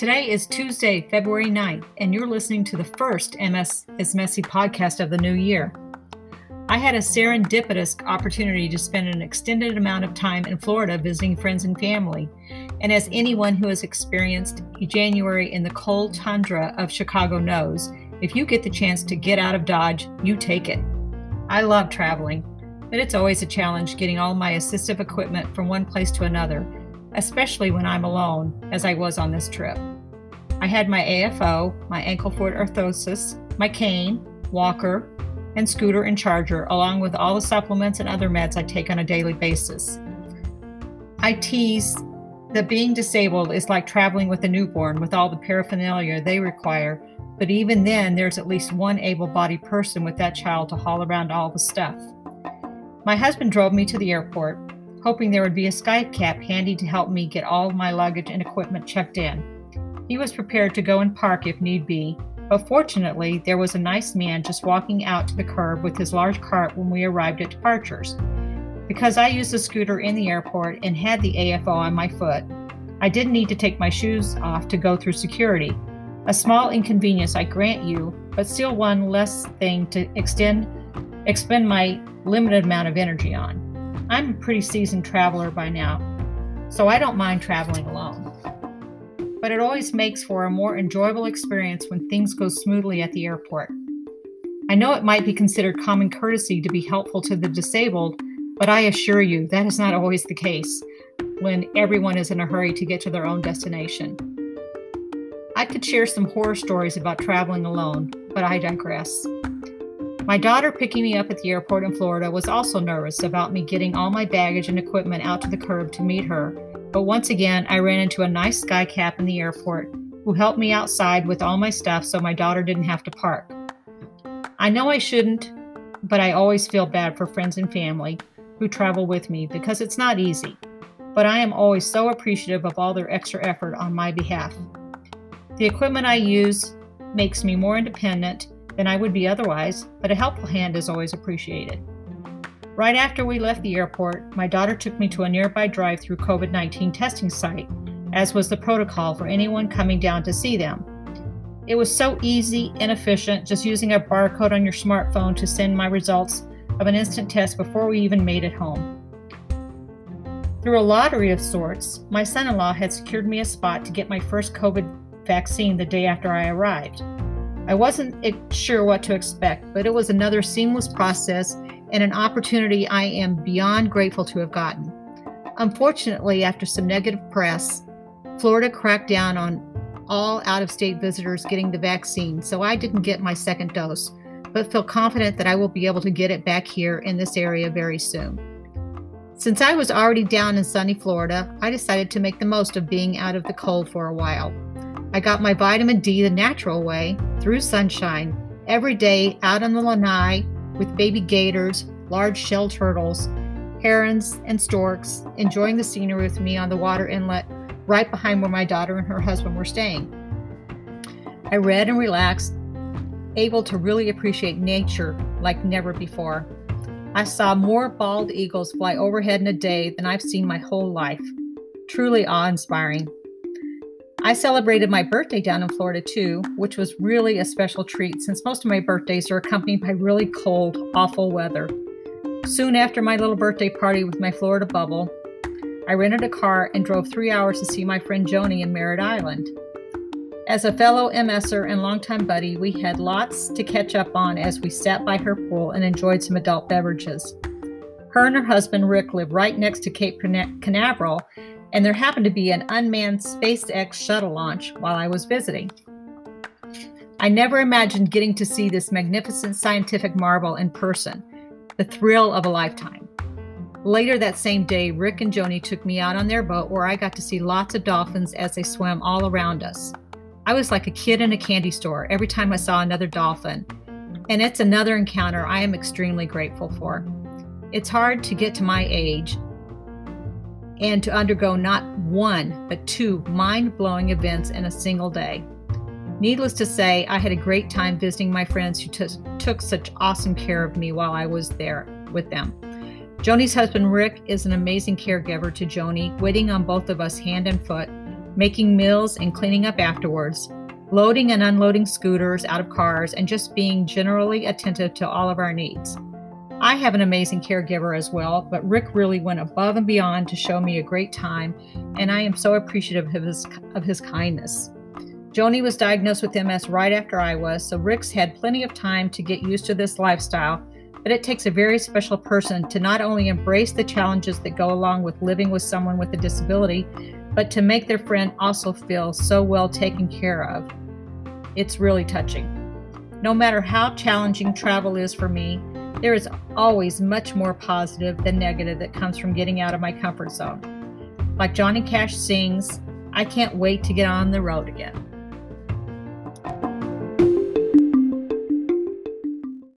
Today is Tuesday, February 9th, and you're listening to the first MS is Messy podcast of the new year. I had a serendipitous opportunity to spend an extended amount of time in Florida visiting friends and family. And as anyone who has experienced January in the cold tundra of Chicago knows, if you get the chance to get out of Dodge, you take it. I love traveling, but it's always a challenge getting all my assistive equipment from one place to another especially when I'm alone, as I was on this trip. I had my AFO, my ankle foot orthosis, my cane, walker, and scooter and charger, along with all the supplements and other meds I take on a daily basis. I tease that being disabled is like traveling with a newborn with all the paraphernalia they require, but even then, there's at least one able bodied person with that child to haul around all the stuff. My husband drove me to the airport, hoping there would be a SkyCap handy to help me get all my luggage and equipment checked in. He was prepared to go and park if need be, but fortunately, there was a nice man just walking out to the curb with his large cart when we arrived at departures. Because I used the scooter in the airport and had the AFO on my foot, I didn't need to take my shoes off to go through security. A small inconvenience, I grant you, but still one less thing to extend expend my limited amount of energy on. I'm a pretty seasoned traveler by now, so I don't mind traveling alone. But it always makes for a more enjoyable experience when things go smoothly at the airport. I know it might be considered common courtesy to be helpful to the disabled, but I assure you that is not always the case when everyone is in a hurry to get to their own destination. I could share some horror stories about traveling alone, but I digress. My daughter picking me up at the airport in Florida was also nervous about me getting all my baggage and equipment out to the curb to meet her. But once again, I ran into a nice sky cap in the airport who helped me outside with all my stuff so my daughter didn't have to park. I know I shouldn't, but I always feel bad for friends and family who travel with me because it's not easy. But I am always so appreciative of all their extra effort on my behalf. The equipment I use makes me more independent than I would be otherwise, but a helpful hand is always appreciated. Right after we left the airport, my daughter took me to a nearby drive through COVID 19 testing site, as was the protocol for anyone coming down to see them. It was so easy and efficient, just using a barcode on your smartphone to send my results of an instant test before we even made it home. Through a lottery of sorts, my son in law had secured me a spot to get my first COVID vaccine the day after I arrived. I wasn't sure what to expect, but it was another seamless process and an opportunity I am beyond grateful to have gotten. Unfortunately, after some negative press, Florida cracked down on all out of state visitors getting the vaccine, so I didn't get my second dose, but feel confident that I will be able to get it back here in this area very soon. Since I was already down in sunny Florida, I decided to make the most of being out of the cold for a while. I got my vitamin D the natural way through sunshine every day out on the lanai with baby gators, large shell turtles, herons, and storks, enjoying the scenery with me on the water inlet right behind where my daughter and her husband were staying. I read and relaxed, able to really appreciate nature like never before. I saw more bald eagles fly overhead in a day than I've seen my whole life. Truly awe inspiring. I celebrated my birthday down in Florida too, which was really a special treat since most of my birthdays are accompanied by really cold, awful weather. Soon after my little birthday party with my Florida bubble, I rented a car and drove three hours to see my friend Joni in Merritt Island. As a fellow MSer and longtime buddy, we had lots to catch up on as we sat by her pool and enjoyed some adult beverages. Her and her husband Rick live right next to Cape Canaveral, and there happened to be an unmanned SpaceX shuttle launch while I was visiting. I never imagined getting to see this magnificent scientific marvel in person, the thrill of a lifetime. Later that same day, Rick and Joni took me out on their boat where I got to see lots of dolphins as they swam all around us. I was like a kid in a candy store every time I saw another dolphin, and it's another encounter I am extremely grateful for. It's hard to get to my age and to undergo not one, but two mind blowing events in a single day. Needless to say, I had a great time visiting my friends who t- took such awesome care of me while I was there with them. Joni's husband Rick is an amazing caregiver to Joni, waiting on both of us hand and foot, making meals and cleaning up afterwards, loading and unloading scooters out of cars, and just being generally attentive to all of our needs. I have an amazing caregiver as well, but Rick really went above and beyond to show me a great time, and I am so appreciative of his, of his kindness. Joni was diagnosed with MS right after I was, so Rick's had plenty of time to get used to this lifestyle, but it takes a very special person to not only embrace the challenges that go along with living with someone with a disability, but to make their friend also feel so well taken care of. It's really touching. No matter how challenging travel is for me, there is always much more positive than negative that comes from getting out of my comfort zone. Like Johnny Cash sings, I can't wait to get on the road again.